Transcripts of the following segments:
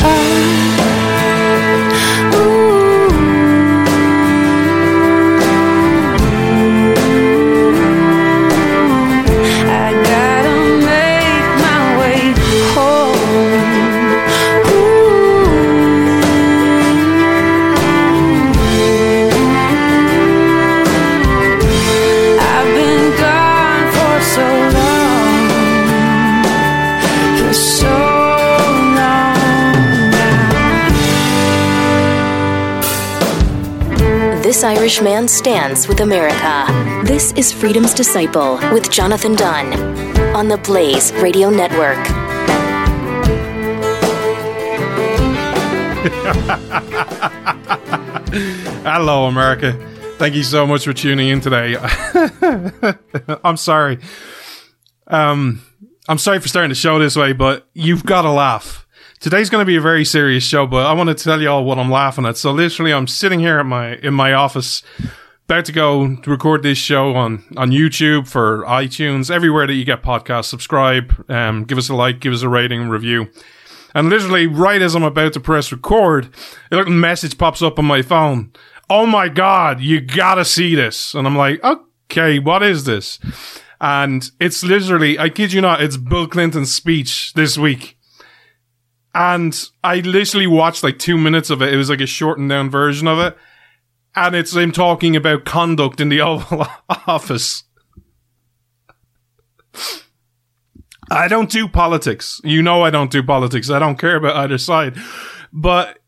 I Irish man stands with America. This is Freedom's Disciple with Jonathan Dunn on the Blaze Radio Network. Hello, America. Thank you so much for tuning in today. I'm sorry. Um, I'm sorry for starting the show this way, but you've got to laugh. Today's going to be a very serious show, but I want to tell you all what I'm laughing at. So literally, I'm sitting here at my in my office, about to go to record this show on on YouTube for iTunes, everywhere that you get podcasts. Subscribe, um, give us a like, give us a rating, review. And literally, right as I'm about to press record, a little message pops up on my phone. Oh my God, you gotta see this. And I'm like, okay, what is this? And it's literally, I kid you not, it's Bill Clinton's speech this week. And I literally watched like two minutes of it. It was like a shortened down version of it. And it's him talking about conduct in the Oval Office. I don't do politics. You know I don't do politics. I don't care about either side. But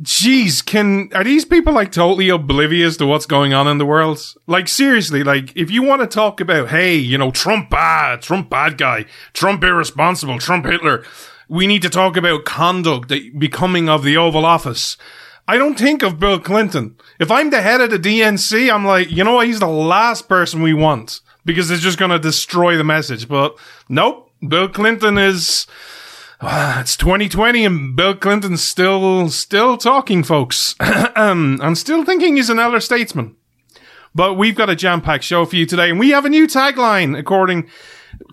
Jeez, can are these people like totally oblivious to what's going on in the world? Like seriously, like if you want to talk about, hey, you know, Trump bad, Trump bad guy, Trump irresponsible, Trump Hitler, we need to talk about conduct, becoming of the Oval Office. I don't think of Bill Clinton. If I'm the head of the DNC, I'm like, you know what? He's the last person we want because it's just going to destroy the message. But nope, Bill Clinton is. Ah, it's 2020 and Bill Clinton's still still talking, folks. I'm still thinking he's an elder statesman. But we've got a jam-packed show for you today, and we have a new tagline, according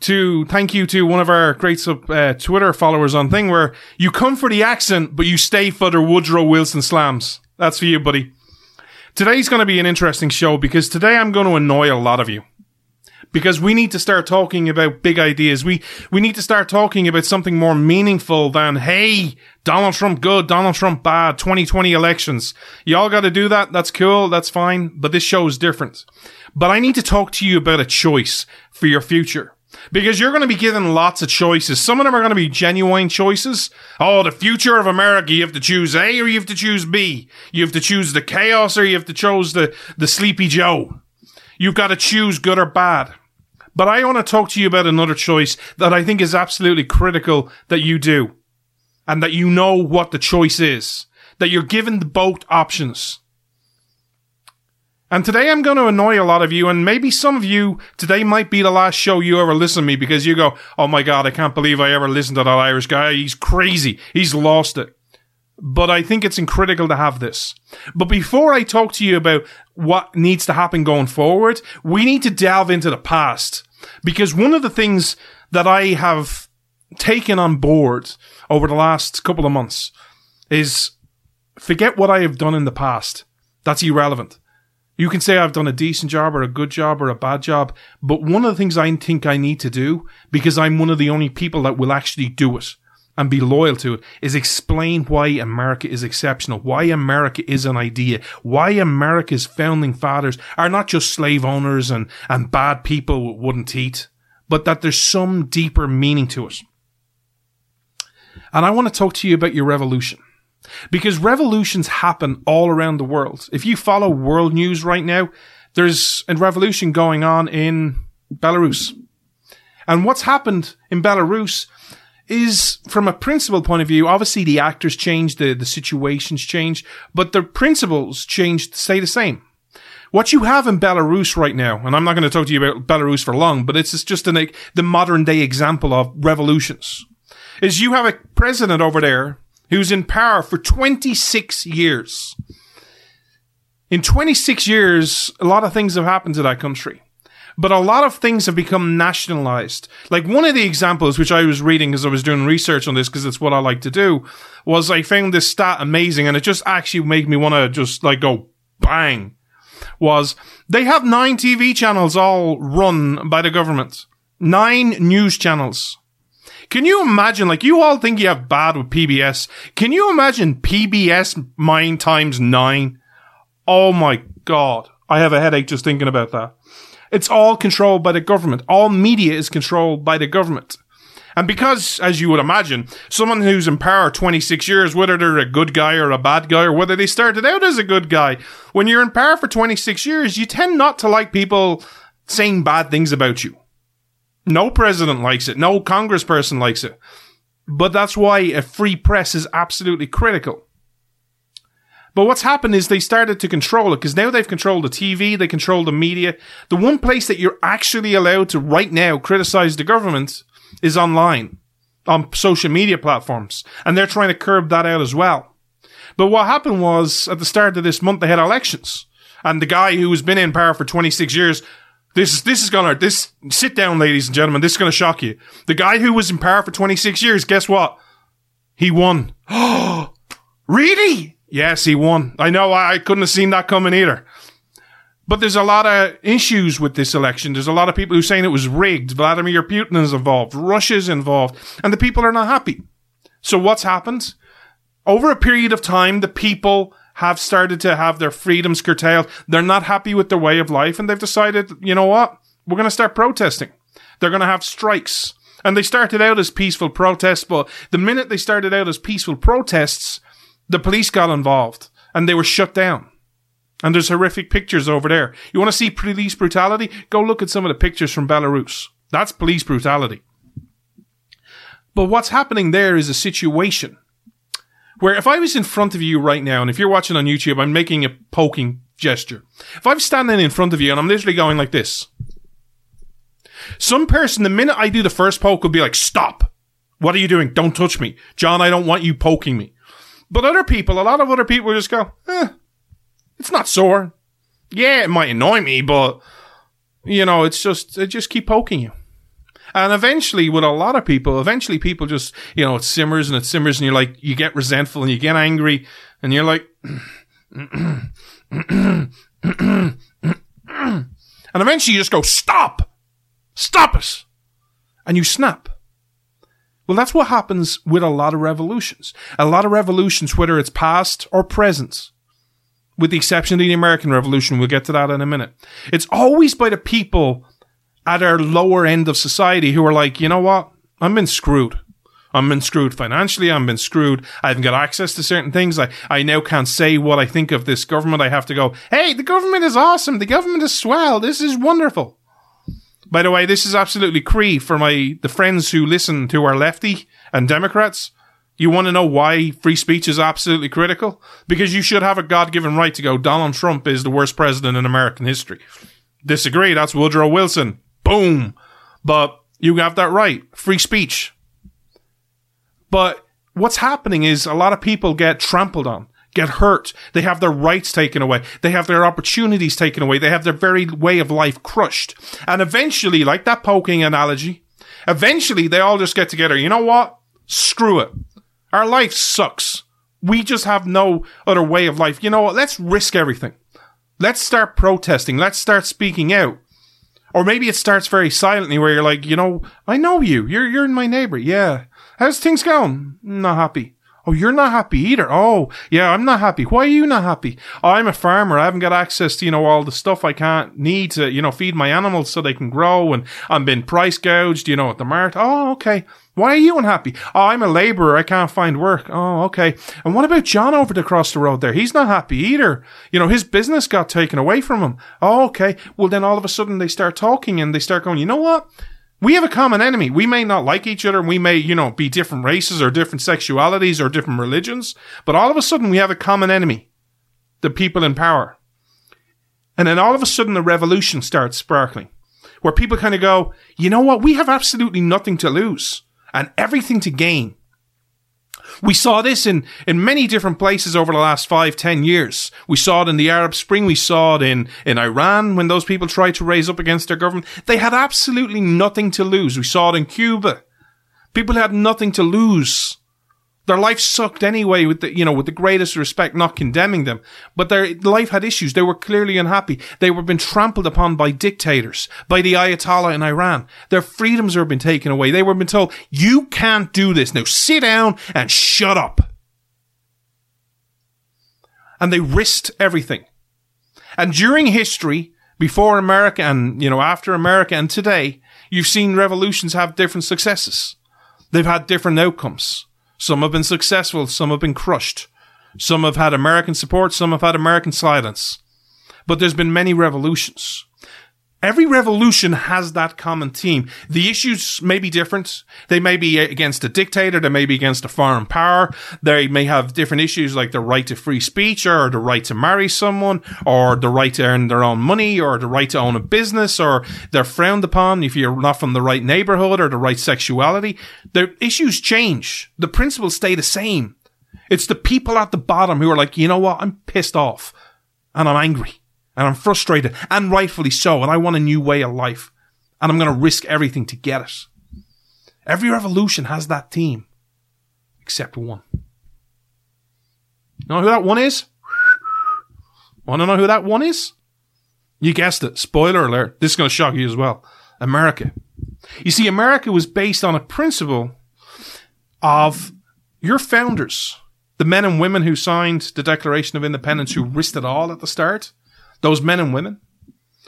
to thank you to one of our great sub, uh, Twitter followers on thing, where you come for the accent, but you stay for the Woodrow Wilson slams. That's for you, buddy. Today's going to be an interesting show because today I'm going to annoy a lot of you because we need to start talking about big ideas. We we need to start talking about something more meaningful than hey, Donald Trump good, Donald Trump bad, 2020 elections. Y'all got to do that. That's cool. That's fine. But this show is different. But I need to talk to you about a choice for your future. Because you're going to be given lots of choices. Some of them are going to be genuine choices. Oh, the future of America, you have to choose A or you have to choose B. You have to choose the chaos or you have to choose the, the sleepy Joe. You've got to choose good or bad. But I want to talk to you about another choice that I think is absolutely critical that you do. And that you know what the choice is. That you're given the both options. And today I'm going to annoy a lot of you, and maybe some of you, today might be the last show you ever listen to me because you go, oh my god, I can't believe I ever listened to that Irish guy. He's crazy. He's lost it. But I think it's critical to have this. But before I talk to you about what needs to happen going forward, we need to delve into the past. Because one of the things that I have taken on board over the last couple of months is forget what I have done in the past. That's irrelevant. You can say I've done a decent job or a good job or a bad job, but one of the things I think I need to do, because I'm one of the only people that will actually do it and be loyal to it, is explain why America is exceptional, why America is an idea, why America's founding fathers are not just slave owners and, and bad people with wooden teeth, but that there's some deeper meaning to it. And I want to talk to you about your revolution. Because revolutions happen all around the world. If you follow world news right now, there's a revolution going on in Belarus. And what's happened in Belarus is from a principle point of view, obviously the actors change, the, the situations change, but the principles change, stay the same. What you have in Belarus right now, and I'm not going to talk to you about Belarus for long, but it's just an, the modern day example of revolutions, is you have a president over there who's in power for 26 years. In 26 years, a lot of things have happened to that country. But a lot of things have become nationalized. Like one of the examples, which I was reading as I was doing research on this, because it's what I like to do, was I found this stat amazing and it just actually made me want to just like go bang. Was they have nine TV channels all run by the government. Nine news channels. Can you imagine, like, you all think you have bad with PBS. Can you imagine PBS mine times nine? Oh my God. I have a headache just thinking about that. It's all controlled by the government. All media is controlled by the government. And because, as you would imagine, someone who's in power 26 years, whether they're a good guy or a bad guy, or whether they started out as a good guy, when you're in power for 26 years, you tend not to like people saying bad things about you. No president likes it. No congressperson likes it. But that's why a free press is absolutely critical. But what's happened is they started to control it because now they've controlled the TV, they control the media. The one place that you're actually allowed to right now criticize the government is online, on social media platforms. And they're trying to curb that out as well. But what happened was at the start of this month, they had elections. And the guy who has been in power for 26 years this is this is gonna this sit down, ladies and gentlemen. This is gonna shock you. The guy who was in power for 26 years, guess what? He won. really? Yes, he won. I know. I, I couldn't have seen that coming either. But there's a lot of issues with this election. There's a lot of people who are saying it was rigged. Vladimir Putin is involved. Russia's involved. And the people are not happy. So what's happened? Over a period of time, the people have started to have their freedoms curtailed. They're not happy with their way of life and they've decided, you know what? We're going to start protesting. They're going to have strikes. And they started out as peaceful protests, but the minute they started out as peaceful protests, the police got involved and they were shut down. And there's horrific pictures over there. You want to see police brutality? Go look at some of the pictures from Belarus. That's police brutality. But what's happening there is a situation where if I was in front of you right now, and if you're watching on YouTube, I'm making a poking gesture. If I'm standing in front of you and I'm literally going like this, some person, the minute I do the first poke, will be like, stop. What are you doing? Don't touch me. John, I don't want you poking me. But other people, a lot of other people just go, eh, it's not sore. Yeah, it might annoy me, but you know, it's just, it just keep poking you. And eventually, with a lot of people, eventually people just, you know, it simmers and it simmers and you're like, you get resentful and you get angry and you're like, and eventually you just go, stop! Stop it! And you snap. Well, that's what happens with a lot of revolutions. A lot of revolutions, whether it's past or present, with the exception of the American Revolution, we'll get to that in a minute. It's always by the people at our lower end of society who are like, you know what? I'm been screwed. I'm been screwed financially. I'm been screwed. I haven't got access to certain things. I, I now can't say what I think of this government. I have to go, hey, the government is awesome. The government is swell. This is wonderful. By the way, this is absolutely cree for my the friends who listen to our lefty and Democrats. You want to know why free speech is absolutely critical? Because you should have a God given right to go, Donald Trump is the worst president in American history. Disagree. That's Woodrow Wilson. Boom. But you have that right. Free speech. But what's happening is a lot of people get trampled on, get hurt. They have their rights taken away. They have their opportunities taken away. They have their very way of life crushed. And eventually, like that poking analogy, eventually they all just get together. You know what? Screw it. Our life sucks. We just have no other way of life. You know what? Let's risk everything. Let's start protesting. Let's start speaking out. Or maybe it starts very silently where you're like, you know, I know you. You're, you're my neighbor. Yeah. How's things going? Not happy. Oh, you're not happy either. Oh, yeah, I'm not happy. Why are you not happy? Oh, I'm a farmer. I haven't got access to, you know, all the stuff I can't need to, you know, feed my animals so they can grow and I'm being price gouged, you know, at the mart. Oh, okay. Why are you unhappy? Oh, I'm a labourer. I can't find work. Oh, okay. And what about John over across the road there? He's not happy either. You know, his business got taken away from him. Oh, okay. Well, then all of a sudden they start talking and they start going, you know what? We have a common enemy. We may not like each other. We may, you know, be different races or different sexualities or different religions, but all of a sudden we have a common enemy. The people in power. And then all of a sudden the revolution starts sparkling where people kind of go, you know what? We have absolutely nothing to lose and everything to gain. We saw this in, in many different places over the last five, ten years. We saw it in the Arab Spring. We saw it in, in Iran when those people tried to raise up against their government. They had absolutely nothing to lose. We saw it in Cuba. People had nothing to lose. Their life sucked anyway with the, you know, with the greatest respect, not condemning them. But their life had issues. They were clearly unhappy. They were being trampled upon by dictators, by the Ayatollah in Iran. Their freedoms were being taken away. They were being told, you can't do this. Now sit down and shut up. And they risked everything. And during history, before America and, you know, after America and today, you've seen revolutions have different successes. They've had different outcomes. Some have been successful, some have been crushed. Some have had American support, some have had American silence. But there's been many revolutions. Every revolution has that common theme. The issues may be different. They may be against a dictator. They may be against a foreign power. They may have different issues like the right to free speech or the right to marry someone or the right to earn their own money or the right to own a business or they're frowned upon if you're not from the right neighborhood or the right sexuality. The issues change. The principles stay the same. It's the people at the bottom who are like, you know what? I'm pissed off and I'm angry and I'm frustrated and rightfully so. And I want a new way of life and I'm going to risk everything to get it. Every revolution has that theme except one. Know who that one is? Want to know who that one is? You guessed it. Spoiler alert. This is going to shock you as well. America. You see, America was based on a principle of your founders, the men and women who signed the Declaration of Independence, who risked it all at the start, those men and women.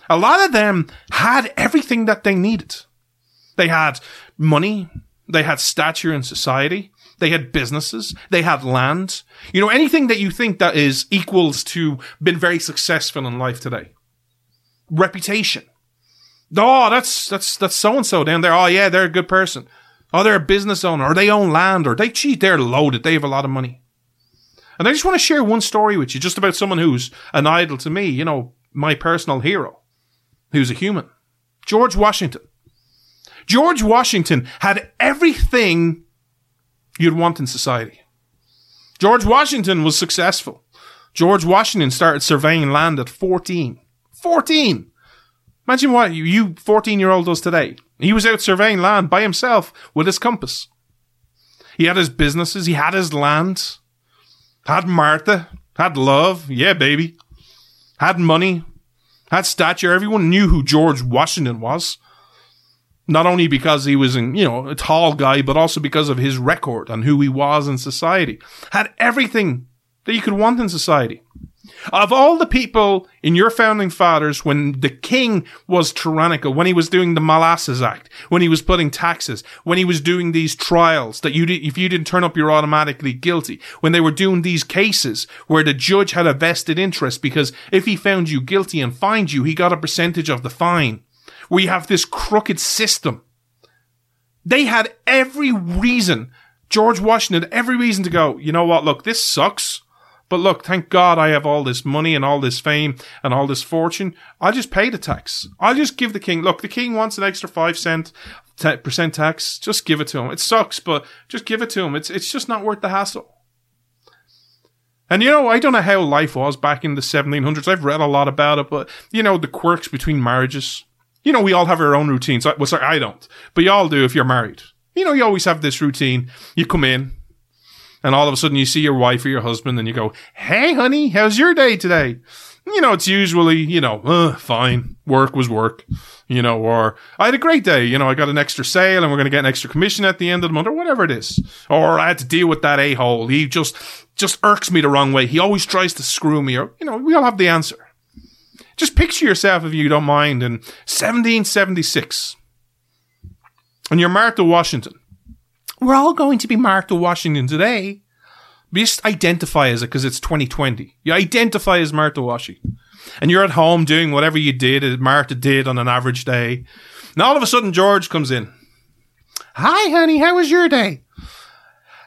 A lot of them had everything that they needed. They had money. They had stature in society. They had businesses. They had land. You know, anything that you think that is equals to been very successful in life today. Reputation. Oh, that's, that's, that's so and so down there. Oh, yeah, they're a good person. Oh, they're a business owner or they own land or they cheat. They're loaded. They have a lot of money. And I just want to share one story with you just about someone who's an idol to me, you know, my personal hero, who's a human. George Washington. George Washington had everything you'd want in society. George Washington was successful. George Washington started surveying land at 14. 14! Imagine what you 14 year old does today. He was out surveying land by himself with his compass. He had his businesses, he had his land, had Martha, had love, yeah, baby, had money, had stature. Everyone knew who George Washington was. Not only because he was, you know, a tall guy, but also because of his record and who he was in society. Had everything that you could want in society. Of all the people in your founding fathers, when the king was tyrannical, when he was doing the Molasses Act, when he was putting taxes, when he was doing these trials that you did, if you didn't turn up, you're automatically guilty, when they were doing these cases where the judge had a vested interest because if he found you guilty and fined you, he got a percentage of the fine. We have this crooked system. They had every reason, George Washington every reason to go, you know what, look, this sucks. But look, thank God I have all this money and all this fame and all this fortune. I'll just pay the tax. I'll just give the king, look, the king wants an extra five cent t- percent tax. Just give it to him. It sucks, but just give it to him. It's, it's just not worth the hassle. And you know, I don't know how life was back in the 1700s. I've read a lot about it, but you know, the quirks between marriages. You know, we all have our own routines. Well, sorry, I don't, but you all do if you're married. You know, you always have this routine. You come in, and all of a sudden you see your wife or your husband and you go, Hey, honey, how's your day today? You know, it's usually, you know, uh, fine. Work was work, you know, or I had a great day. You know, I got an extra sale and we're going to get an extra commission at the end of the month or whatever it is. Or I had to deal with that a-hole. He just, just irks me the wrong way. He always tries to screw me or, you know, we all have the answer. Just picture yourself if you don't mind in 1776 and you're Martha Washington we're all going to be Martha Washington today. Just identify as it because it's 2020. You identify as Martha Washington. And you're at home doing whatever you did, as Martha did on an average day. And all of a sudden, George comes in. Hi, honey. How was your day?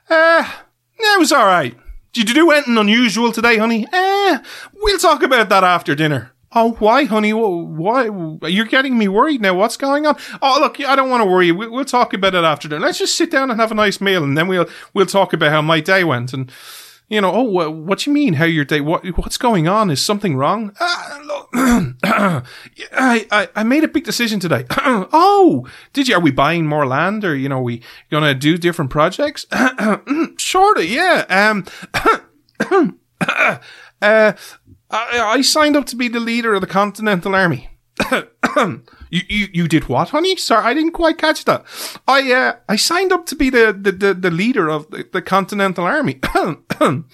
Uh, it was all right. Did you do anything unusual today, honey? Eh, we'll talk about that after dinner. Oh, why, honey? Wh- Why? You're getting me worried now. What's going on? Oh, look, I don't want to worry. We- We'll talk about it after dinner. Let's just sit down and have a nice meal, and then we'll we'll talk about how my day went. And you know, oh, what do you mean? How your day? What what's going on? Is something wrong? Ah, look, I, I I made a big decision today. oh, did you? Are we buying more land, or you know, we gonna do different projects? sort of, yeah. Um. Uh, I, I signed up to be the leader of the Continental Army. you, you you did what, honey? Sorry, I didn't quite catch that. I uh, I signed up to be the the, the, the leader of the, the Continental Army.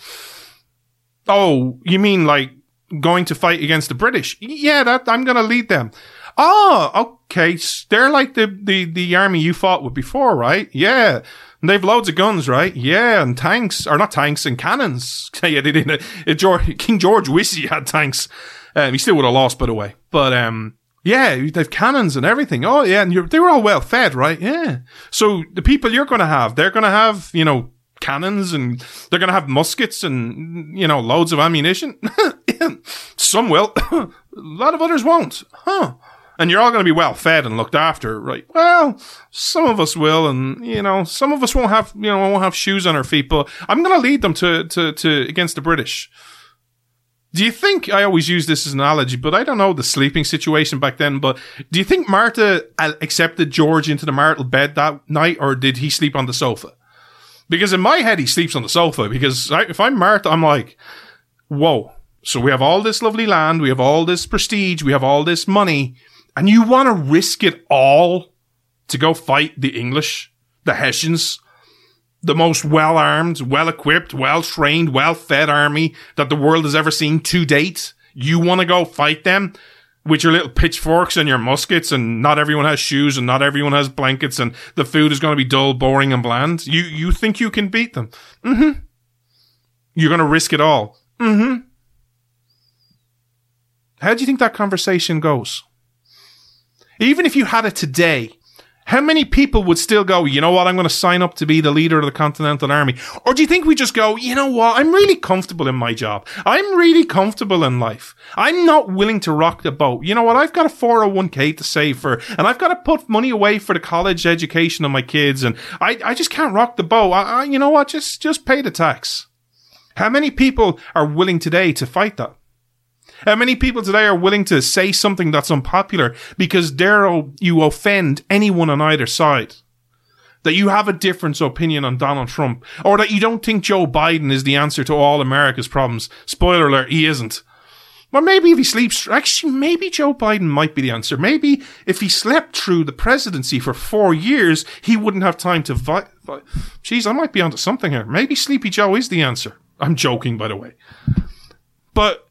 oh, you mean like going to fight against the British? Yeah, that I'm to lead them. Oh, okay. They're like the, the, the army you fought with before, right? Yeah. And they've loads of guns, right? Yeah, and tanks, or not tanks, and cannons. yeah, they didn't. Uh, George, King George wishes he had tanks. Um, he still would have lost, by the way. But, um, yeah, they've cannons and everything. Oh, yeah, and they were all well fed, right? Yeah. So the people you're going to have, they're going to have, you know, cannons and they're going to have muskets and, you know, loads of ammunition. Some will. a lot of others won't. Huh. And you're all going to be well fed and looked after, right? Well, some of us will, and you know, some of us won't have, you know, won't have shoes on our feet. But I'm going to lead them to, to, to against the British. Do you think I always use this as an analogy, but I don't know the sleeping situation back then. But do you think Martha uh, accepted George into the marital bed that night, or did he sleep on the sofa? Because in my head, he sleeps on the sofa. Because I, if I'm Martha, I'm like, whoa. So we have all this lovely land, we have all this prestige, we have all this money, and you want to risk it all to go fight the English, the Hessians, the most well armed, well equipped, well trained, well fed army that the world has ever seen to date. You want to go fight them with your little pitchforks and your muskets and not everyone has shoes and not everyone has blankets and the food is going to be dull, boring and bland. You, you think you can beat them? Mm-hmm. You're going to risk it all. Mm-hmm. How do you think that conversation goes? Even if you had it today, how many people would still go, you know what, I'm going to sign up to be the leader of the Continental Army? Or do you think we just go, you know what, I'm really comfortable in my job. I'm really comfortable in life. I'm not willing to rock the boat. You know what, I've got a 401k to save for, and I've got to put money away for the college education of my kids, and I, I just can't rock the boat. I, I, you know what, just, just pay the tax. How many people are willing today to fight that? How many people today are willing to say something that's unpopular because dare you offend anyone on either side? That you have a different opinion on Donald Trump, or that you don't think Joe Biden is the answer to all America's problems. Spoiler alert, he isn't. Well, maybe if he sleeps, actually, maybe Joe Biden might be the answer. Maybe if he slept through the presidency for four years, he wouldn't have time to vi- vi- Jeez, I might be onto something here. Maybe Sleepy Joe is the answer. I'm joking, by the way. But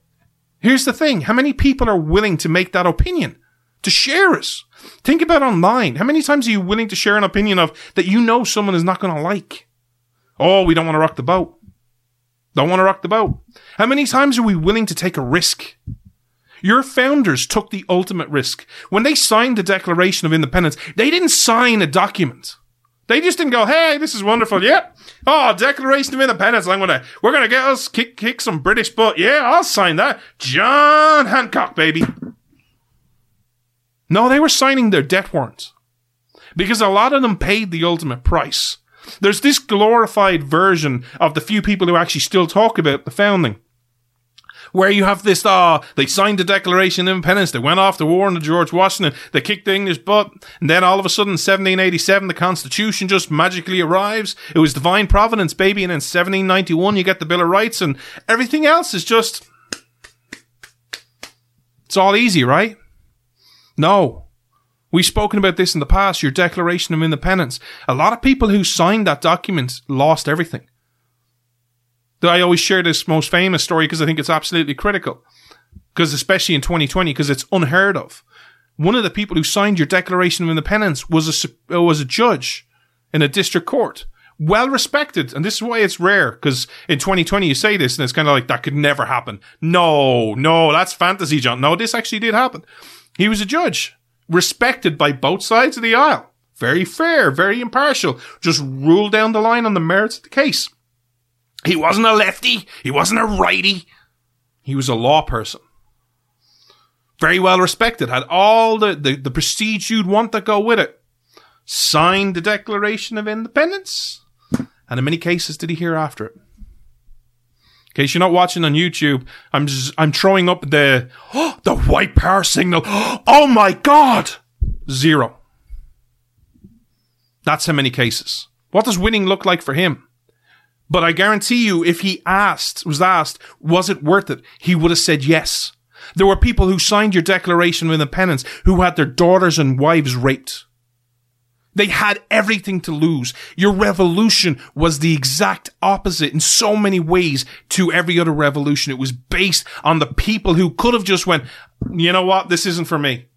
Here's the thing. How many people are willing to make that opinion? To share us? Think about online. How many times are you willing to share an opinion of that you know someone is not going to like? Oh, we don't want to rock the boat. Don't want to rock the boat. How many times are we willing to take a risk? Your founders took the ultimate risk. When they signed the Declaration of Independence, they didn't sign a document. They just didn't go, hey, this is wonderful. Yep. Oh, Declaration of Independence. I'm gonna, we're gonna get us kick, kick some British butt. Yeah, I'll sign that. John Hancock, baby. No, they were signing their debt warrants. Because a lot of them paid the ultimate price. There's this glorified version of the few people who actually still talk about the founding where you have this, ah, they signed the Declaration of Independence, they went off to war under George Washington, they kicked the English butt, and then all of a sudden, 1787, the Constitution just magically arrives. It was divine providence, baby, and in 1791, you get the Bill of Rights, and everything else is just, it's all easy, right? No. We've spoken about this in the past, your Declaration of Independence. A lot of people who signed that document lost everything. I always share this most famous story because I think it's absolutely critical. Because especially in 2020, because it's unheard of. One of the people who signed your Declaration of Independence was a uh, was a judge in a district court, well respected, and this is why it's rare. Because in 2020, you say this, and it's kind of like that could never happen. No, no, that's fantasy, John. No, this actually did happen. He was a judge, respected by both sides of the aisle, very fair, very impartial, just ruled down the line on the merits of the case. He wasn't a lefty. He wasn't a righty. He was a law person. very well respected, had all the, the, the prestige you'd want that go with it, signed the Declaration of Independence, and in many cases did he hear after it. In case you're not watching on YouTube, I'm I'm throwing up the oh, the white power signal. Oh my god, zero. That's how many cases. What does winning look like for him? But I guarantee you, if he asked, was asked, was it worth it? He would have said yes. There were people who signed your Declaration of Independence who had their daughters and wives raped. They had everything to lose. Your revolution was the exact opposite in so many ways to every other revolution. It was based on the people who could have just went, you know what? This isn't for me.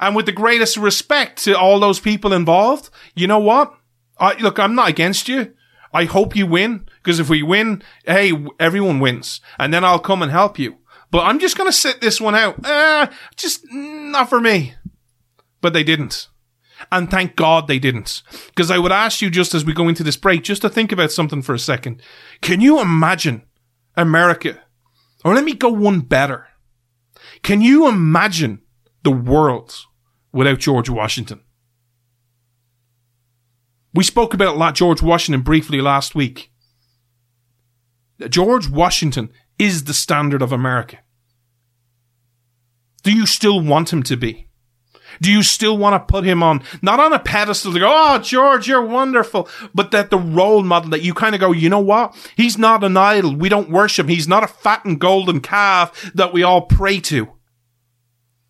And with the greatest respect to all those people involved, you know what? I, look, I'm not against you. I hope you win because if we win, hey, everyone wins, and then I'll come and help you. But I'm just going to sit this one out. Uh, just not for me. But they didn't. And thank God they didn't. Because I would ask you just as we go into this break, just to think about something for a second. Can you imagine America? Or let me go one better. Can you imagine the world without George Washington? We spoke about George Washington briefly last week. George Washington is the standard of America. Do you still want him to be? Do you still want to put him on, not on a pedestal to go, oh, George, you're wonderful, but that the role model that you kind of go, you know what? He's not an idol. We don't worship. He's not a fat and golden calf that we all pray to.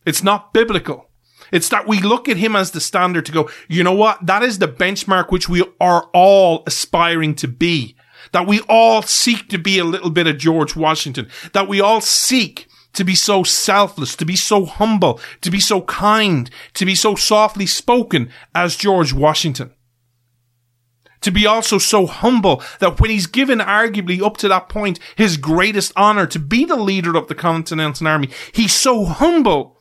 It's not biblical. It's that we look at him as the standard to go, you know what? That is the benchmark which we are all aspiring to be. That we all seek to be a little bit of George Washington. That we all seek to be so selfless, to be so humble, to be so kind, to be so softly spoken as George Washington. To be also so humble that when he's given arguably up to that point his greatest honor to be the leader of the Continental Army, he's so humble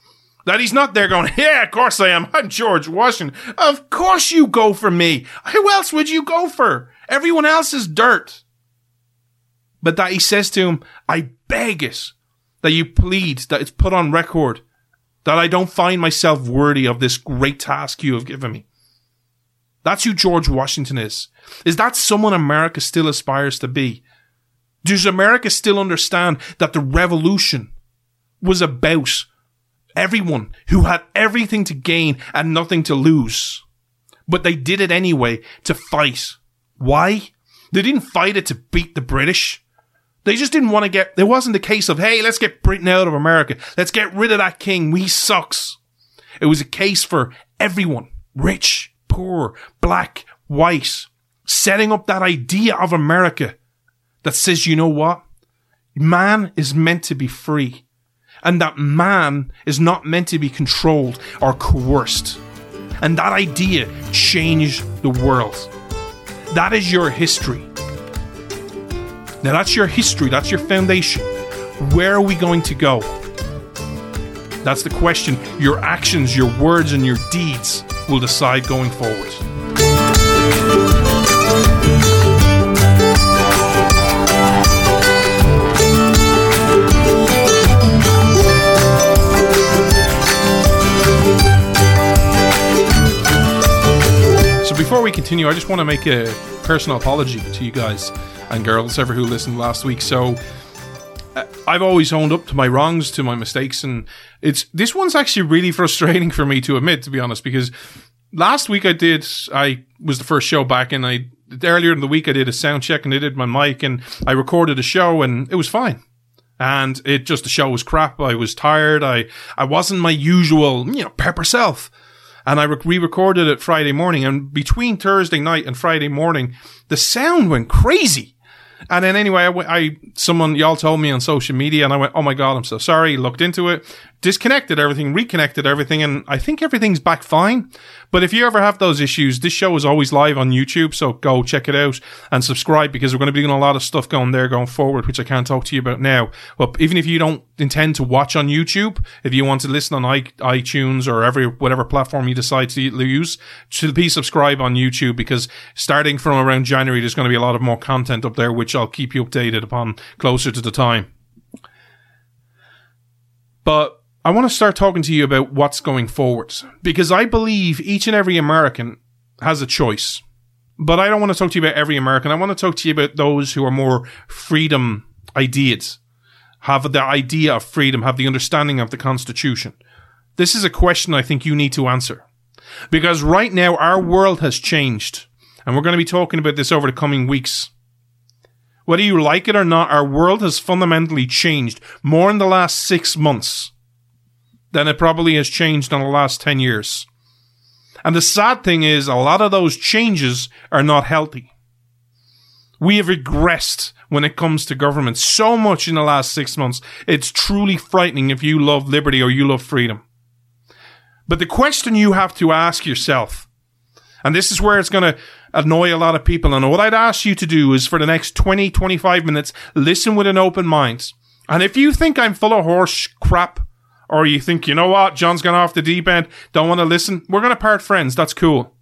that he's not there going, yeah, of course I am. I'm George Washington. Of course you go for me. Who else would you go for? Everyone else is dirt. But that he says to him, I beg it that you plead that it's put on record that I don't find myself worthy of this great task you have given me. That's who George Washington is. Is that someone America still aspires to be? Does America still understand that the revolution was about everyone who had everything to gain and nothing to lose. But they did it anyway to fight. Why? They didn't fight it to beat the British. They just didn't want to get, there wasn't a case of, hey, let's get Britain out of America. Let's get rid of that king. We sucks. It was a case for everyone. Rich, poor, black, white. Setting up that idea of America that says, you know what? Man is meant to be free and that man is not meant to be controlled or coerced. And that idea changed the world. That is your history. Now, that's your history, that's your foundation. Where are we going to go? That's the question. Your actions, your words, and your deeds will decide going forward. Before we continue, I just want to make a personal apology to you guys and girls ever who listened last week. So uh, I've always owned up to my wrongs, to my mistakes, and it's this one's actually really frustrating for me to admit, to be honest, because last week I did I was the first show back, and I earlier in the week I did a sound check and I did my mic and I recorded a show and it was fine. And it just the show was crap. I was tired. I I wasn't my usual you know pepper self and I re-recorded it Friday morning. And between Thursday night and Friday morning, the sound went crazy. And then anyway, I, I, someone y'all told me on social media, and I went, "Oh my god, I'm so sorry." Looked into it, disconnected everything, reconnected everything, and I think everything's back fine. But if you ever have those issues, this show is always live on YouTube, so go check it out and subscribe because we're going to be doing a lot of stuff going there going forward, which I can't talk to you about now. But even if you don't intend to watch on YouTube, if you want to listen on iTunes or every whatever platform you decide to use, please subscribe on YouTube because starting from around January, there's going to be a lot of more content up there, which I'll keep you updated upon closer to the time. But I want to start talking to you about what's going forward because I believe each and every American has a choice. But I don't want to talk to you about every American. I want to talk to you about those who are more freedom ideas, have the idea of freedom, have the understanding of the Constitution. This is a question I think you need to answer. Because right now our world has changed. And we're going to be talking about this over the coming weeks. Whether you like it or not, our world has fundamentally changed more in the last six months than it probably has changed in the last 10 years. And the sad thing is, a lot of those changes are not healthy. We have regressed when it comes to government so much in the last six months. It's truly frightening if you love liberty or you love freedom. But the question you have to ask yourself, and this is where it's going to annoy a lot of people, and what I'd ask you to do is for the next 20, 25 minutes, listen with an open mind. And if you think I'm full of horse crap, or you think, you know what, John's gone off the deep end, don't want to listen, we're going to part friends. That's cool.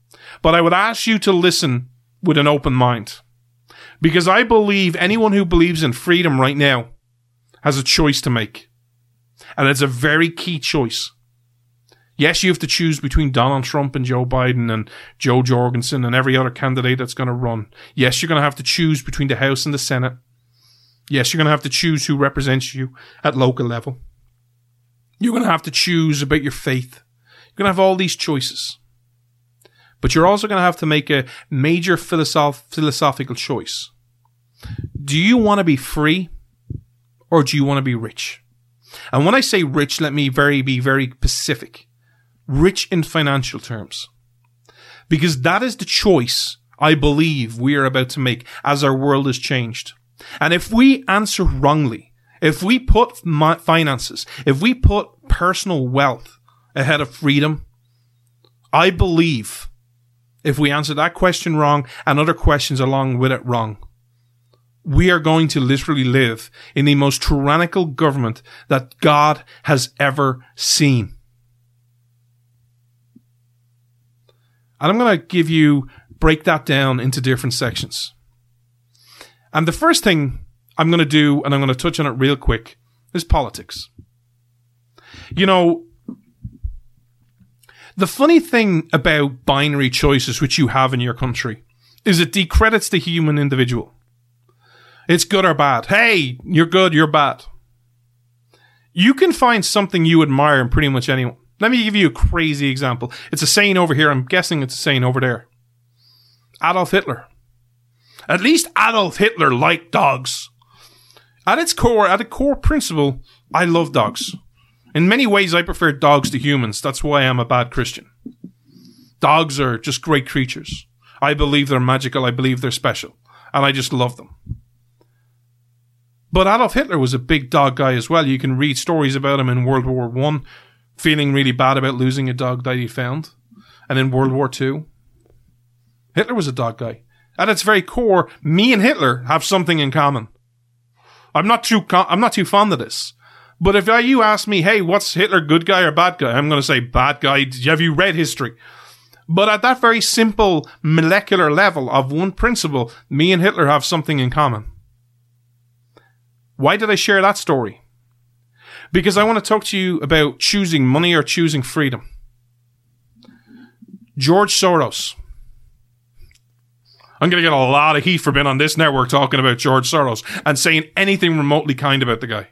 But I would ask you to listen with an open mind. Because I believe anyone who believes in freedom right now has a choice to make. And it's a very key choice. Yes, you have to choose between Donald Trump and Joe Biden and Jo Jorgensen and every other candidate that's going to run. Yes, you're going to have to choose between the House and the Senate. Yes, you're going to have to choose who represents you at local level. You're going to have to choose about your faith. You're going to have all these choices. But you're also going to have to make a major philosoph- philosophical choice. Do you want to be free or do you want to be rich? And when I say rich, let me very be very specific rich in financial terms. Because that is the choice I believe we are about to make as our world has changed. And if we answer wrongly, if we put finances, if we put personal wealth ahead of freedom, I believe if we answer that question wrong and other questions along with it wrong, we are going to literally live in the most tyrannical government that God has ever seen. And I'm going to give you, break that down into different sections. And the first thing I'm going to do, and I'm going to touch on it real quick, is politics. You know, the funny thing about binary choices which you have in your country is it decredits the human individual. It's good or bad. Hey, you're good, you're bad. You can find something you admire in pretty much anyone. Let me give you a crazy example. It's a saying over here. I'm guessing it's a saying over there. Adolf Hitler. At least Adolf Hitler liked dogs. At its core, at a core principle, I love dogs. In many ways, I prefer dogs to humans. That's why I'm a bad Christian. Dogs are just great creatures. I believe they're magical. I believe they're special. And I just love them. But Adolf Hitler was a big dog guy as well. You can read stories about him in World War One feeling really bad about losing a dog that he found. And in World War II, Hitler was a dog guy. At its very core, me and Hitler have something in common. I'm not too, I'm not too fond of this. But if you ask me, hey, what's Hitler, good guy or bad guy? I'm going to say bad guy. Have you read history? But at that very simple molecular level of one principle, me and Hitler have something in common. Why did I share that story? because I want to talk to you about choosing money or choosing freedom. George Soros. I'm going to get a lot of heat for being on this network talking about George Soros and saying anything remotely kind about the guy.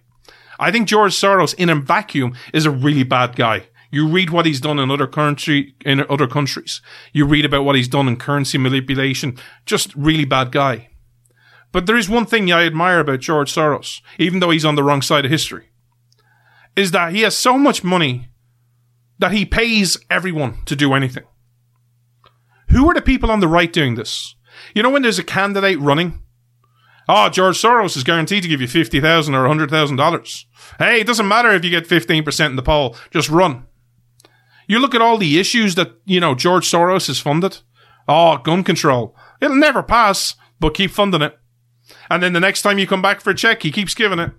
I think George Soros, in a vacuum, is a really bad guy. You read what he's done in other country in other countries. You read about what he's done in currency manipulation. Just really bad guy. But there is one thing I admire about George Soros, even though he's on the wrong side of history is that he has so much money that he pays everyone to do anything. Who are the people on the right doing this? You know, when there's a candidate running, oh, George Soros is guaranteed to give you 50,000 or $100,000. Hey, it doesn't matter if you get 15% in the poll, just run. You look at all the issues that, you know, George Soros has funded. Oh, gun control. It'll never pass, but keep funding it. And then the next time you come back for a check, he keeps giving it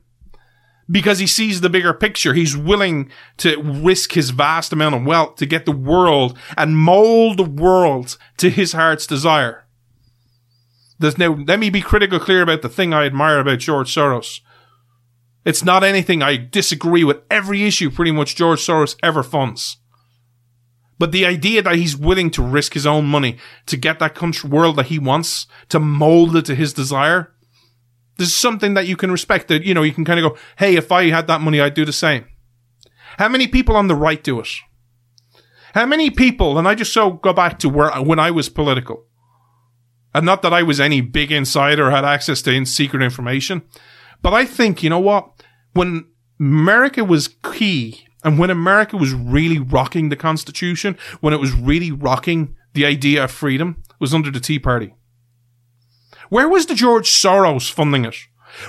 because he sees the bigger picture. He's willing to risk his vast amount of wealth to get the world and mold the world to his heart's desire. There's now, let me be critical clear about the thing I admire about George Soros. It's not anything I disagree with every issue pretty much George Soros ever funds. But the idea that he's willing to risk his own money to get that country world that he wants, to mold it to his desire, this is something that you can respect that, you know, you can kind of go, hey, if I had that money, I'd do the same. How many people on the right do it? How many people, and I just so go back to where, when I was political, and not that I was any big insider or had access to secret information, but I think, you know what? When America was key and when America was really rocking the Constitution, when it was really rocking the idea of freedom, was under the Tea Party. Where was the George Soros funding it?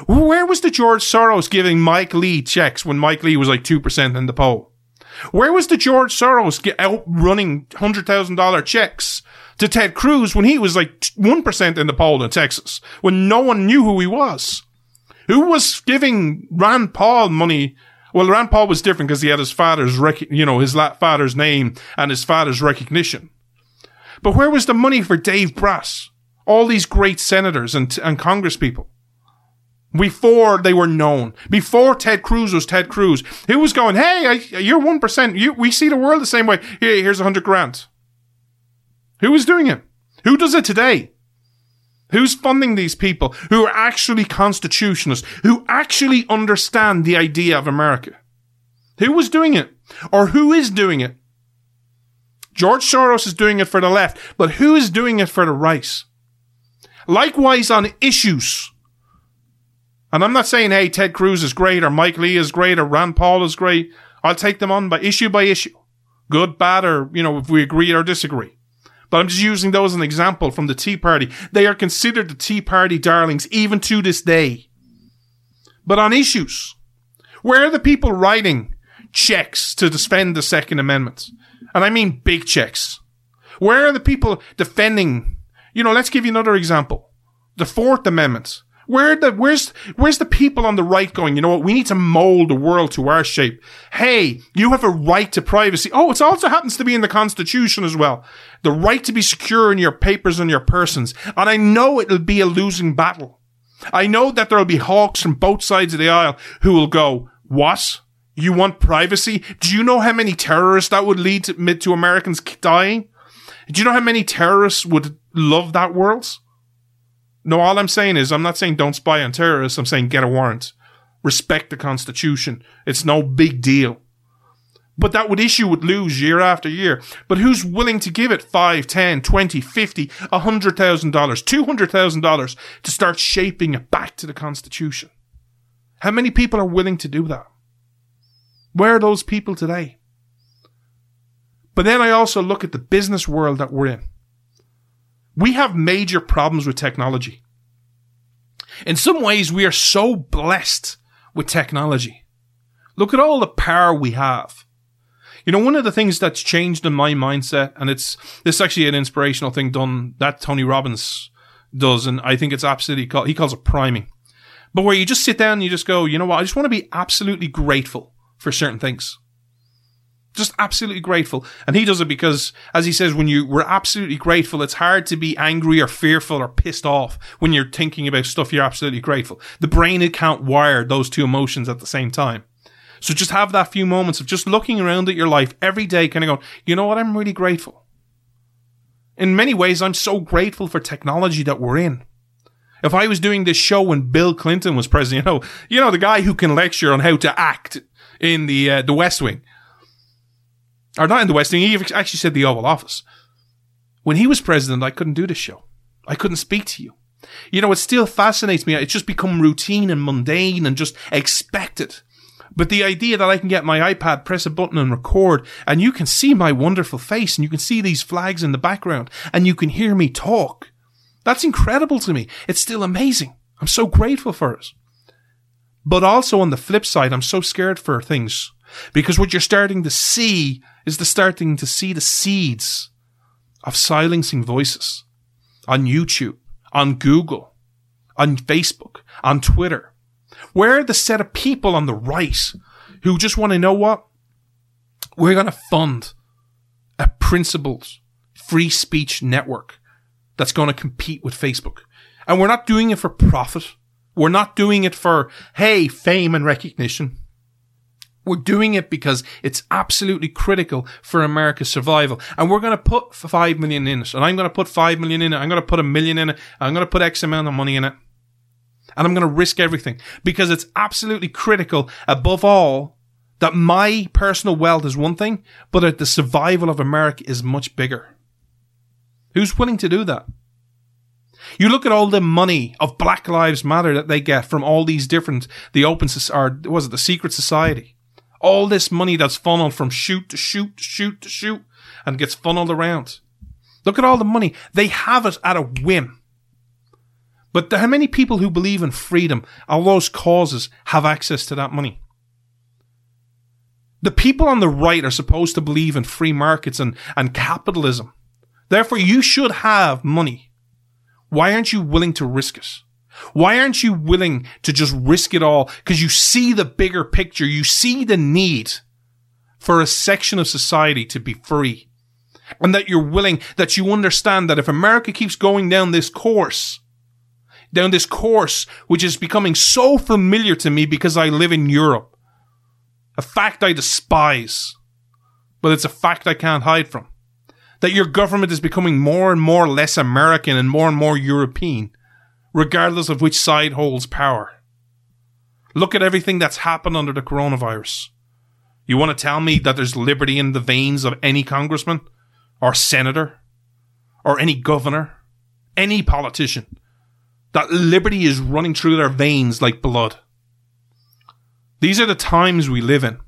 Where was the George Soros giving Mike Lee checks when Mike Lee was like 2% in the poll? Where was the George Soros get out running $100,000 checks to Ted Cruz when he was like 1% in the poll in Texas, when no one knew who he was? Who was giving Rand Paul money? Well, Rand Paul was different because he had his father's, rec- you know, his father's name and his father's recognition. But where was the money for Dave Brat? All these great senators and, and Congress people before they were known, before Ted Cruz was Ted Cruz, who was going, "Hey, I, you're one percent. You, we see the world the same way. Here, here's a hundred grand." Who was doing it? Who does it today? Who's funding these people who are actually constitutionalists, who actually understand the idea of America? Who was doing it? Or who is doing it? George Soros is doing it for the left, but who is doing it for the right? Likewise on issues and I'm not saying, hey, Ted Cruz is great or Mike Lee is great or Rand Paul is great. I'll take them on by issue by issue. Good, bad, or, you know, if we agree or disagree. But I'm just using those as an example from the Tea Party. They are considered the Tea Party darlings even to this day. But on issues, where are the people writing checks to defend the Second Amendment? And I mean big checks. Where are the people defending, you know, let's give you another example. The Fourth Amendment. Where the where's where's the people on the right going? You know what? We need to mold the world to our shape. Hey, you have a right to privacy. Oh, it also happens to be in the Constitution as well. The right to be secure in your papers and your persons. And I know it'll be a losing battle. I know that there'll be hawks from both sides of the aisle who will go, "What? You want privacy? Do you know how many terrorists that would lead to, to Americans dying? Do you know how many terrorists would love that world?" No, all I'm saying is I'm not saying don't spy on terrorists. I'm saying get a warrant. Respect the Constitution. It's no big deal. But that would issue would lose year after year. But who's willing to give it five, ten, twenty, fifty, a hundred thousand dollars, two hundred thousand dollars to start shaping it back to the Constitution? How many people are willing to do that? Where are those people today? But then I also look at the business world that we're in. We have major problems with technology. In some ways, we are so blessed with technology. Look at all the power we have. You know, one of the things that's changed in my mindset, and it's this is actually an inspirational thing done that Tony Robbins does, and I think it's absolutely he calls it priming. But where you just sit down and you just go, you know what, I just want to be absolutely grateful for certain things just absolutely grateful. And he does it because, as he says, when you were absolutely grateful, it's hard to be angry or fearful or pissed off when you're thinking about stuff you're absolutely grateful. The brain it can't wire those two emotions at the same time. So just have that few moments of just looking around at your life every day, kind of going, you know what? I'm really grateful. In many ways, I'm so grateful for technology that we're in. If I was doing this show when Bill Clinton was president, you know, you know, the guy who can lecture on how to act in the, uh, the West Wing or not in the West Wing. He actually said the Oval Office. When he was president, I couldn't do this show. I couldn't speak to you. You know, it still fascinates me. It's just become routine and mundane and just expected. But the idea that I can get my iPad, press a button and record, and you can see my wonderful face and you can see these flags in the background and you can hear me talk. That's incredible to me. It's still amazing. I'm so grateful for it. But also on the flip side, I'm so scared for things because what you're starting to see is the starting to see the seeds of silencing voices on YouTube, on Google, on Facebook, on Twitter. Where the set of people on the right who just want to know what? We're going to fund a principled free speech network that's going to compete with Facebook. And we're not doing it for profit. We're not doing it for, hey, fame and recognition. We're doing it because it's absolutely critical for America's survival. And we're going to put five million in it. And I'm going to put five million in it. I'm going to put a million in it. I'm going to put X amount of money in it. And I'm going to risk everything because it's absolutely critical above all that my personal wealth is one thing, but that the survival of America is much bigger. Who's willing to do that? You look at all the money of Black Lives Matter that they get from all these different, the open, or was it the secret society? All this money that's funneled from shoot to shoot to shoot to shoot and gets funneled around. Look at all the money. They have it at a whim. But how many people who believe in freedom, all those causes, have access to that money? The people on the right are supposed to believe in free markets and, and capitalism. Therefore, you should have money. Why aren't you willing to risk it? Why aren't you willing to just risk it all? Because you see the bigger picture. You see the need for a section of society to be free. And that you're willing, that you understand that if America keeps going down this course, down this course, which is becoming so familiar to me because I live in Europe, a fact I despise, but it's a fact I can't hide from, that your government is becoming more and more less American and more and more European regardless of which side holds power. Look at everything that's happened under the coronavirus. You want to tell me that there's liberty in the veins of any congressman, or senator, or any governor, any politician? That liberty is running through their veins like blood. These are the times we live in.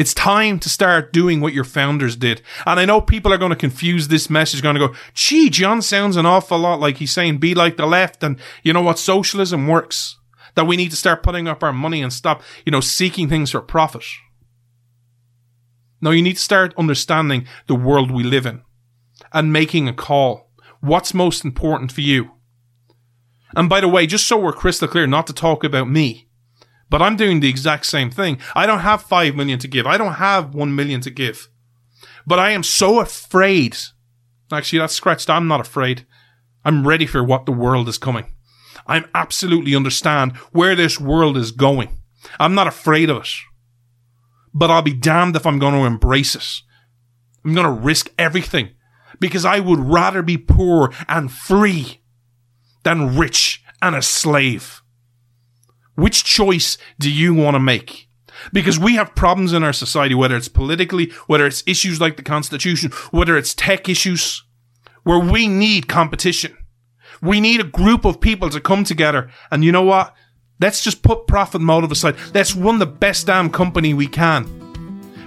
It's time to start doing what your founders did. And I know people are going to confuse this message, going to go, gee, John sounds an awful lot like he's saying be like the left and you know what, socialism works. That we need to start putting up our money and stop, you know, seeking things for profit. Now you need to start understanding the world we live in and making a call. What's most important for you? And by the way, just so we're crystal clear, not to talk about me, but I'm doing the exact same thing. I don't have five million to give. I don't have one million to give. But I am so afraid. Actually, that's scratched. I'm not afraid. I'm ready for what the world is coming. I'm absolutely understand where this world is going. I'm not afraid of it. But I'll be damned if I'm going to embrace it. I'm going to risk everything because I would rather be poor and free than rich and a slave. Which choice do you want to make? Because we have problems in our society, whether it's politically, whether it's issues like the Constitution, whether it's tech issues, where we need competition. We need a group of people to come together. And you know what? Let's just put profit motive aside. Let's run the best damn company we can.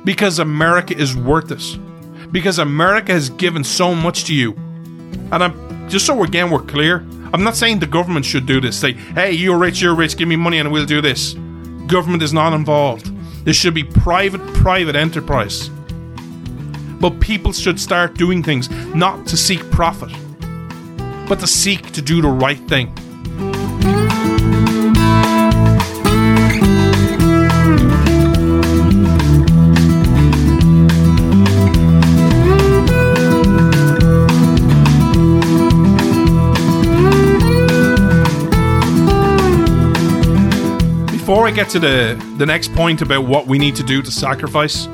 Because America is worth it. Because America has given so much to you. And I'm just so again we're clear, I'm not saying the government should do this. Say, hey, you're rich, you're rich, give me money and we'll do this. Government is not involved. This should be private, private enterprise. But people should start doing things not to seek profit, but to seek to do the right thing. Before I get to the the next point about what we need to do to sacrifice,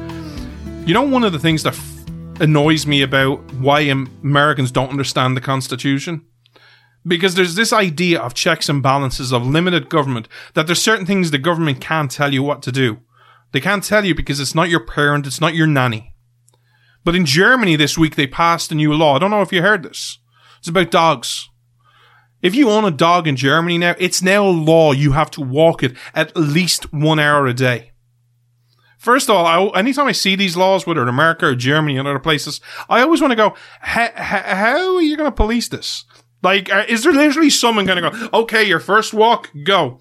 you know, one of the things that f- annoys me about why Americans don't understand the Constitution, because there's this idea of checks and balances of limited government that there's certain things the government can't tell you what to do. They can't tell you because it's not your parent, it's not your nanny. But in Germany this week they passed a new law. I don't know if you heard this. It's about dogs. If you own a dog in Germany now, it's now law you have to walk it at least one hour a day. First of all, I, anytime I see these laws, whether in America or Germany and other places, I always want to go, how are you going to police this? Like, uh, is there literally someone going to go, okay, your first walk, go.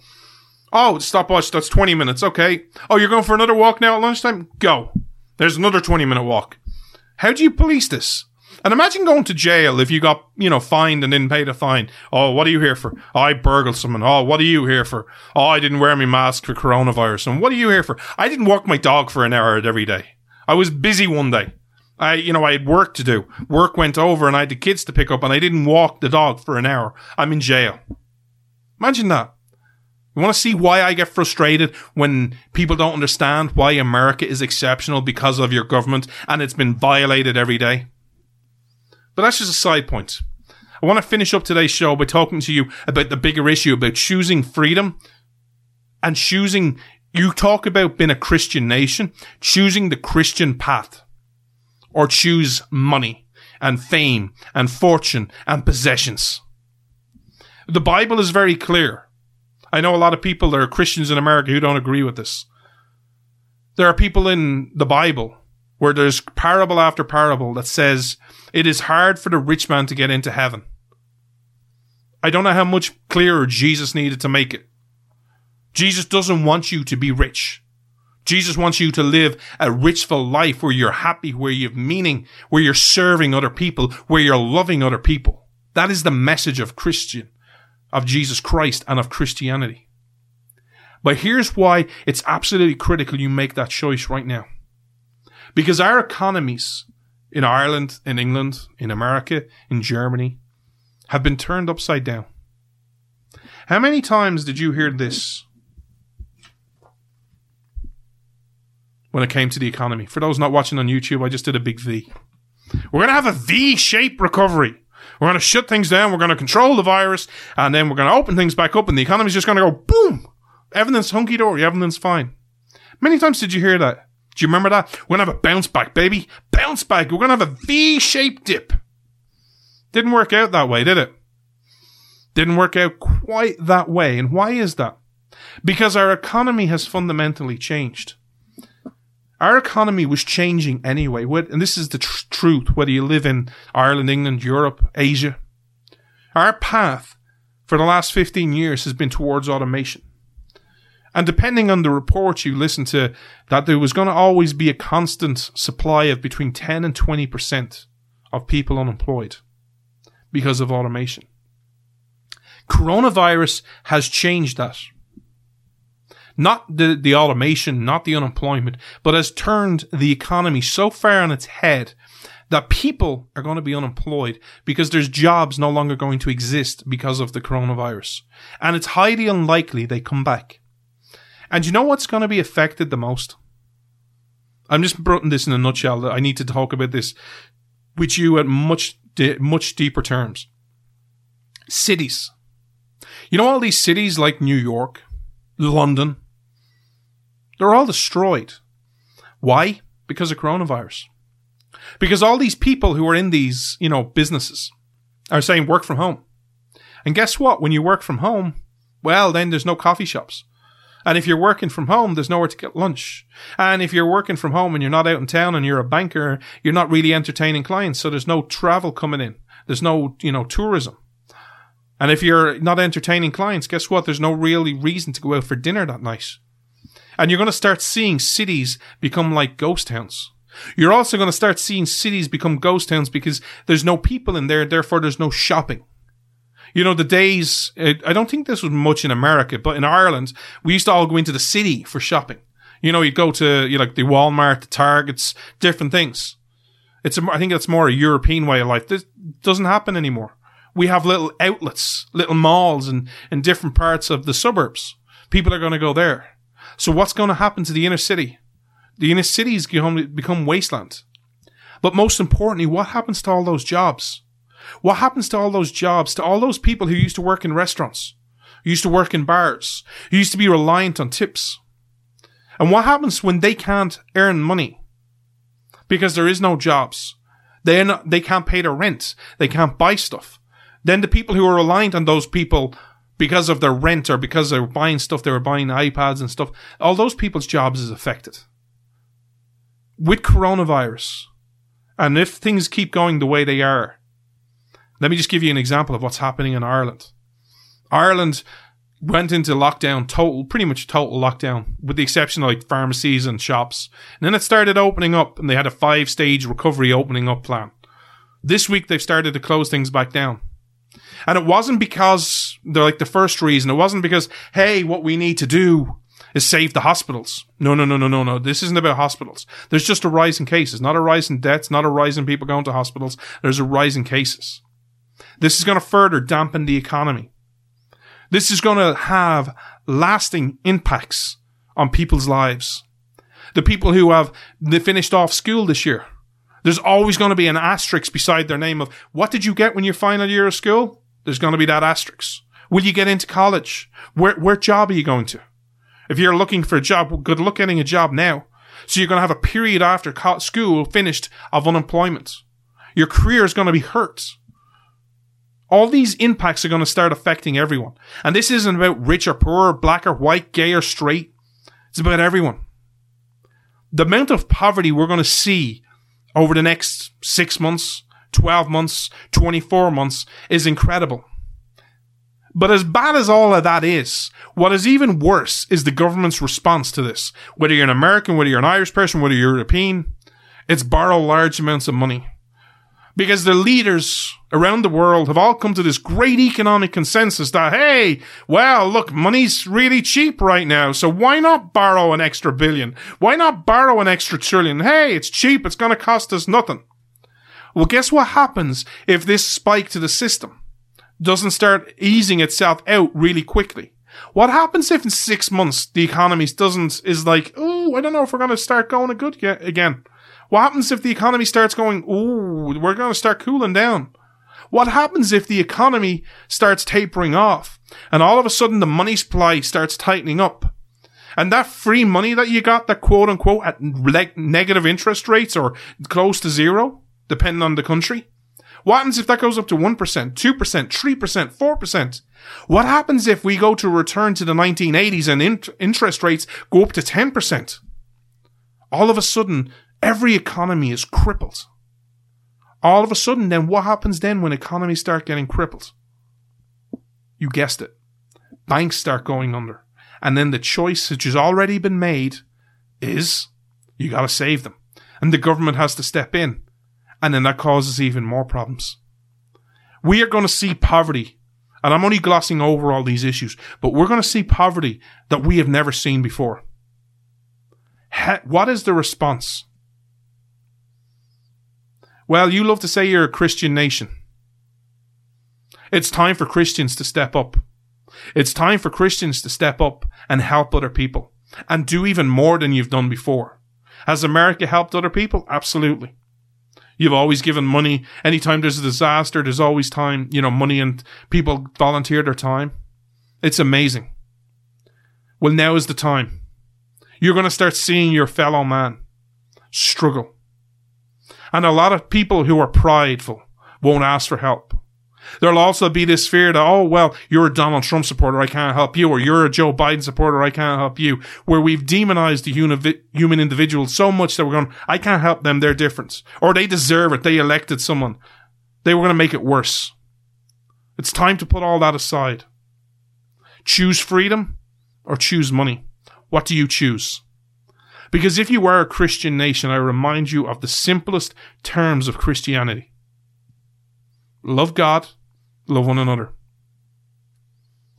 Oh, stopwatch, that's 20 minutes, okay. Oh, you're going for another walk now at lunchtime? Go. There's another 20 minute walk. How do you police this? And imagine going to jail if you got, you know, fined and didn't pay the fine. Oh, what are you here for? Oh, I burgled someone. Oh, what are you here for? Oh, I didn't wear my mask for coronavirus. And what are you here for? I didn't walk my dog for an hour every day. I was busy one day. I, you know, I had work to do. Work went over and I had the kids to pick up and I didn't walk the dog for an hour. I'm in jail. Imagine that. You want to see why I get frustrated when people don't understand why America is exceptional because of your government and it's been violated every day? But that's just a side point. I want to finish up today's show by talking to you about the bigger issue about choosing freedom and choosing, you talk about being a Christian nation, choosing the Christian path or choose money and fame and fortune and possessions. The Bible is very clear. I know a lot of people that are Christians in America who don't agree with this. There are people in the Bible where there's parable after parable that says it is hard for the rich man to get into heaven. I don't know how much clearer Jesus needed to make it. Jesus doesn't want you to be rich. Jesus wants you to live a richful life where you're happy, where you have meaning, where you're serving other people, where you're loving other people. That is the message of Christian, of Jesus Christ and of Christianity. But here's why it's absolutely critical you make that choice right now. Because our economies in Ireland, in England, in America, in Germany have been turned upside down. How many times did you hear this when it came to the economy? For those not watching on YouTube, I just did a big V. We're going to have a V shaped recovery. We're going to shut things down. We're going to control the virus and then we're going to open things back up and the economy's just going to go boom. Everything's hunky dory. Everything's fine. Many times did you hear that? Do you remember that? We're going to have a bounce back, baby. Bounce back. We're going to have a V shaped dip. Didn't work out that way, did it? Didn't work out quite that way. And why is that? Because our economy has fundamentally changed. Our economy was changing anyway, and this is the tr- truth, whether you live in Ireland, England, Europe, Asia. Our path for the last 15 years has been towards automation. And depending on the reports you listen to, that there was going to always be a constant supply of between 10 and 20% of people unemployed because of automation. Coronavirus has changed that. Not the, the automation, not the unemployment, but has turned the economy so far on its head that people are going to be unemployed because there's jobs no longer going to exist because of the coronavirus. And it's highly unlikely they come back. And you know what's going to be affected the most? I'm just putting this in a nutshell. That I need to talk about this with you at much, much deeper terms. Cities. You know all these cities like New York, London, they're all destroyed. Why? Because of coronavirus. Because all these people who are in these, you know, businesses are saying work from home. And guess what? When you work from home, well, then there's no coffee shops. And if you're working from home, there's nowhere to get lunch. And if you're working from home and you're not out in town and you're a banker, you're not really entertaining clients. So there's no travel coming in. There's no, you know, tourism. And if you're not entertaining clients, guess what? There's no really reason to go out for dinner that night. And you're going to start seeing cities become like ghost towns. You're also going to start seeing cities become ghost towns because there's no people in there, therefore there's no shopping. You know, the days, uh, I don't think this was much in America, but in Ireland, we used to all go into the city for shopping. You know, you'd go to, you know, like the Walmart, the Targets, different things. It's, a, I think that's more a European way of life. This doesn't happen anymore. We have little outlets, little malls in, in different parts of the suburbs. People are going to go there. So what's going to happen to the inner city? The inner cities become, become wasteland. But most importantly, what happens to all those jobs? What happens to all those jobs, to all those people who used to work in restaurants, who used to work in bars, who used to be reliant on tips? And what happens when they can't earn money? Because there is no jobs. They not, they can't pay their rent. They can't buy stuff. Then the people who are reliant on those people because of their rent or because they're buying stuff, they were buying iPads and stuff, all those people's jobs is affected. With coronavirus, and if things keep going the way they are, let me just give you an example of what's happening in Ireland. Ireland went into lockdown, total, pretty much total lockdown, with the exception of like pharmacies and shops. And then it started opening up, and they had a five stage recovery opening up plan. This week they've started to close things back down. And it wasn't because they're like the first reason. It wasn't because, hey, what we need to do is save the hospitals. No, no, no, no, no, no. This isn't about hospitals. There's just a rise in cases, not a rise in deaths, not a rise in people going to hospitals. There's a rise in cases. This is going to further dampen the economy. This is going to have lasting impacts on people's lives. The people who have they finished off school this year. There's always going to be an asterisk beside their name of what did you get when your final year of school? There's going to be that asterisk. Will you get into college? Where, where job are you going to? If you're looking for a job, good luck getting a job now. So you're going to have a period after school finished of unemployment. Your career is going to be hurt. All these impacts are going to start affecting everyone. And this isn't about rich or poor, black or white, gay or straight. It's about everyone. The amount of poverty we're going to see over the next six months, 12 months, 24 months is incredible. But as bad as all of that is, what is even worse is the government's response to this. Whether you're an American, whether you're an Irish person, whether you're European, it's borrow large amounts of money. Because the leaders around the world have all come to this great economic consensus that, hey, well, look, money's really cheap right now, so why not borrow an extra billion? Why not borrow an extra trillion? Hey, it's cheap, it's gonna cost us nothing. Well, guess what happens if this spike to the system doesn't start easing itself out really quickly? What happens if in six months the economy doesn't, is like, oh, I don't know if we're gonna start going a good again? What happens if the economy starts going, oh, we're gonna start cooling down? What happens if the economy starts tapering off and all of a sudden the money supply starts tightening up? And that free money that you got, that quote unquote at le- negative interest rates or close to zero, depending on the country. What happens if that goes up to 1%, 2%, 3%, 4%? What happens if we go to return to the 1980s and int- interest rates go up to 10%? All of a sudden, every economy is crippled all of a sudden, then what happens then when economies start getting crippled? You guessed it. Banks start going under. And then the choice which has already been made is you gotta save them. And the government has to step in. And then that causes even more problems. We are going to see poverty. And I'm only glossing over all these issues, but we're going to see poverty that we have never seen before. What is the response? Well, you love to say you're a Christian nation. It's time for Christians to step up. It's time for Christians to step up and help other people and do even more than you've done before. Has America helped other people? Absolutely. You've always given money. Anytime there's a disaster, there's always time, you know, money and people volunteer their time. It's amazing. Well, now is the time. You're going to start seeing your fellow man struggle and a lot of people who are prideful won't ask for help. There'll also be this fear that, oh, well, you're a Donald Trump supporter, I can't help you, or you're a Joe Biden supporter, I can't help you, where we've demonized the human individual so much that we're going, I can't help them, they're different. Or they deserve it, they elected someone. They were going to make it worse. It's time to put all that aside. Choose freedom or choose money. What do you choose? Because if you are a Christian nation, I remind you of the simplest terms of Christianity love God, love one another.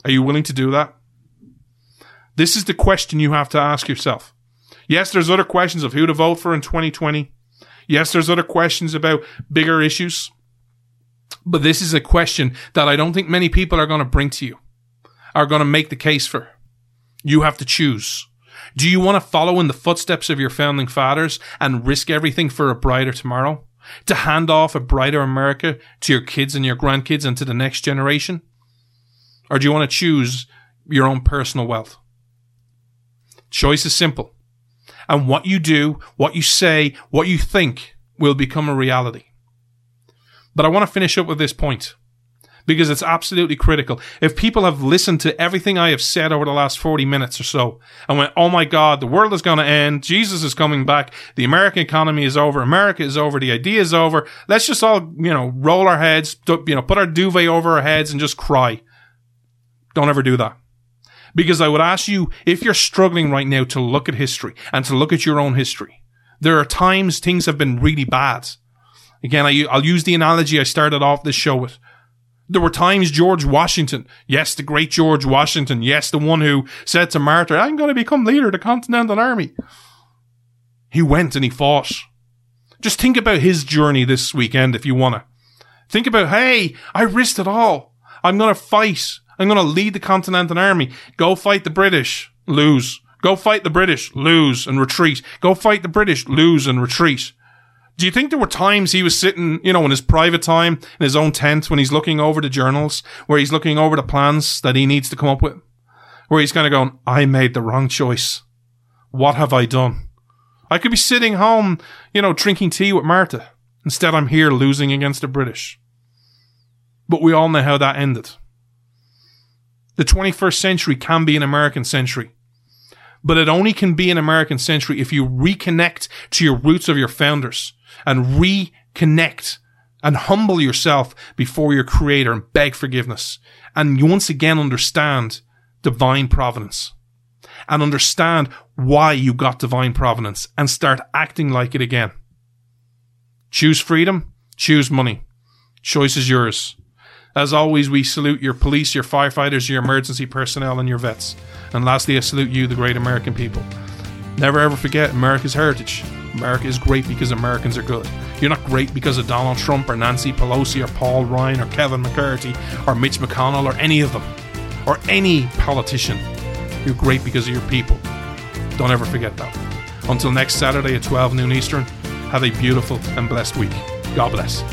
Are you willing to do that? This is the question you have to ask yourself. Yes, there's other questions of who to vote for in 2020. Yes, there's other questions about bigger issues. But this is a question that I don't think many people are going to bring to you, are going to make the case for. You have to choose. Do you want to follow in the footsteps of your founding fathers and risk everything for a brighter tomorrow? To hand off a brighter America to your kids and your grandkids and to the next generation? Or do you want to choose your own personal wealth? Choice is simple. And what you do, what you say, what you think will become a reality. But I want to finish up with this point because it's absolutely critical. If people have listened to everything I have said over the last 40 minutes or so and went, oh my God, the world is going to end. Jesus is coming back. The American economy is over. America is over. The idea is over. Let's just all, you know, roll our heads, you know, put our duvet over our heads and just cry. Don't ever do that. Because I would ask you, if you're struggling right now to look at history and to look at your own history, there are times things have been really bad. Again, I, will use the analogy I started off this show with. There were times George Washington, yes, the great George Washington, yes, the one who said to Martha, I'm going to become leader of the Continental Army. He went and he fought. Just think about his journey this weekend if you want to. Think about, hey, I risked it all. I'm going to fight I'm going to lead the Continental Army. Go fight the British. Lose. Go fight the British. Lose and retreat. Go fight the British. Lose and retreat. Do you think there were times he was sitting, you know, in his private time, in his own tent, when he's looking over the journals, where he's looking over the plans that he needs to come up with? Where he's kind of going, I made the wrong choice. What have I done? I could be sitting home, you know, drinking tea with Martha. Instead, I'm here losing against the British. But we all know how that ended. The 21st century can be an American century. But it only can be an American century if you reconnect to your roots of your founders and reconnect and humble yourself before your creator and beg forgiveness. And once again understand divine providence and understand why you got divine providence and start acting like it again. Choose freedom, choose money. Choice is yours. As always, we salute your police, your firefighters, your emergency personnel, and your vets. And lastly, I salute you, the great American people. Never ever forget America's heritage. America is great because Americans are good. You're not great because of Donald Trump or Nancy Pelosi or Paul Ryan or Kevin McCarthy or Mitch McConnell or any of them or any politician. You're great because of your people. Don't ever forget that. Until next Saturday at 12 noon Eastern, have a beautiful and blessed week. God bless.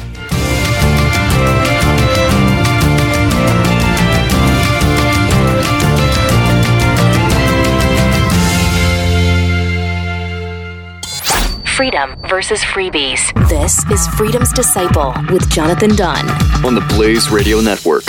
Freedom versus freebies. This is Freedom's Disciple with Jonathan Dunne on the Blaze Radio Network.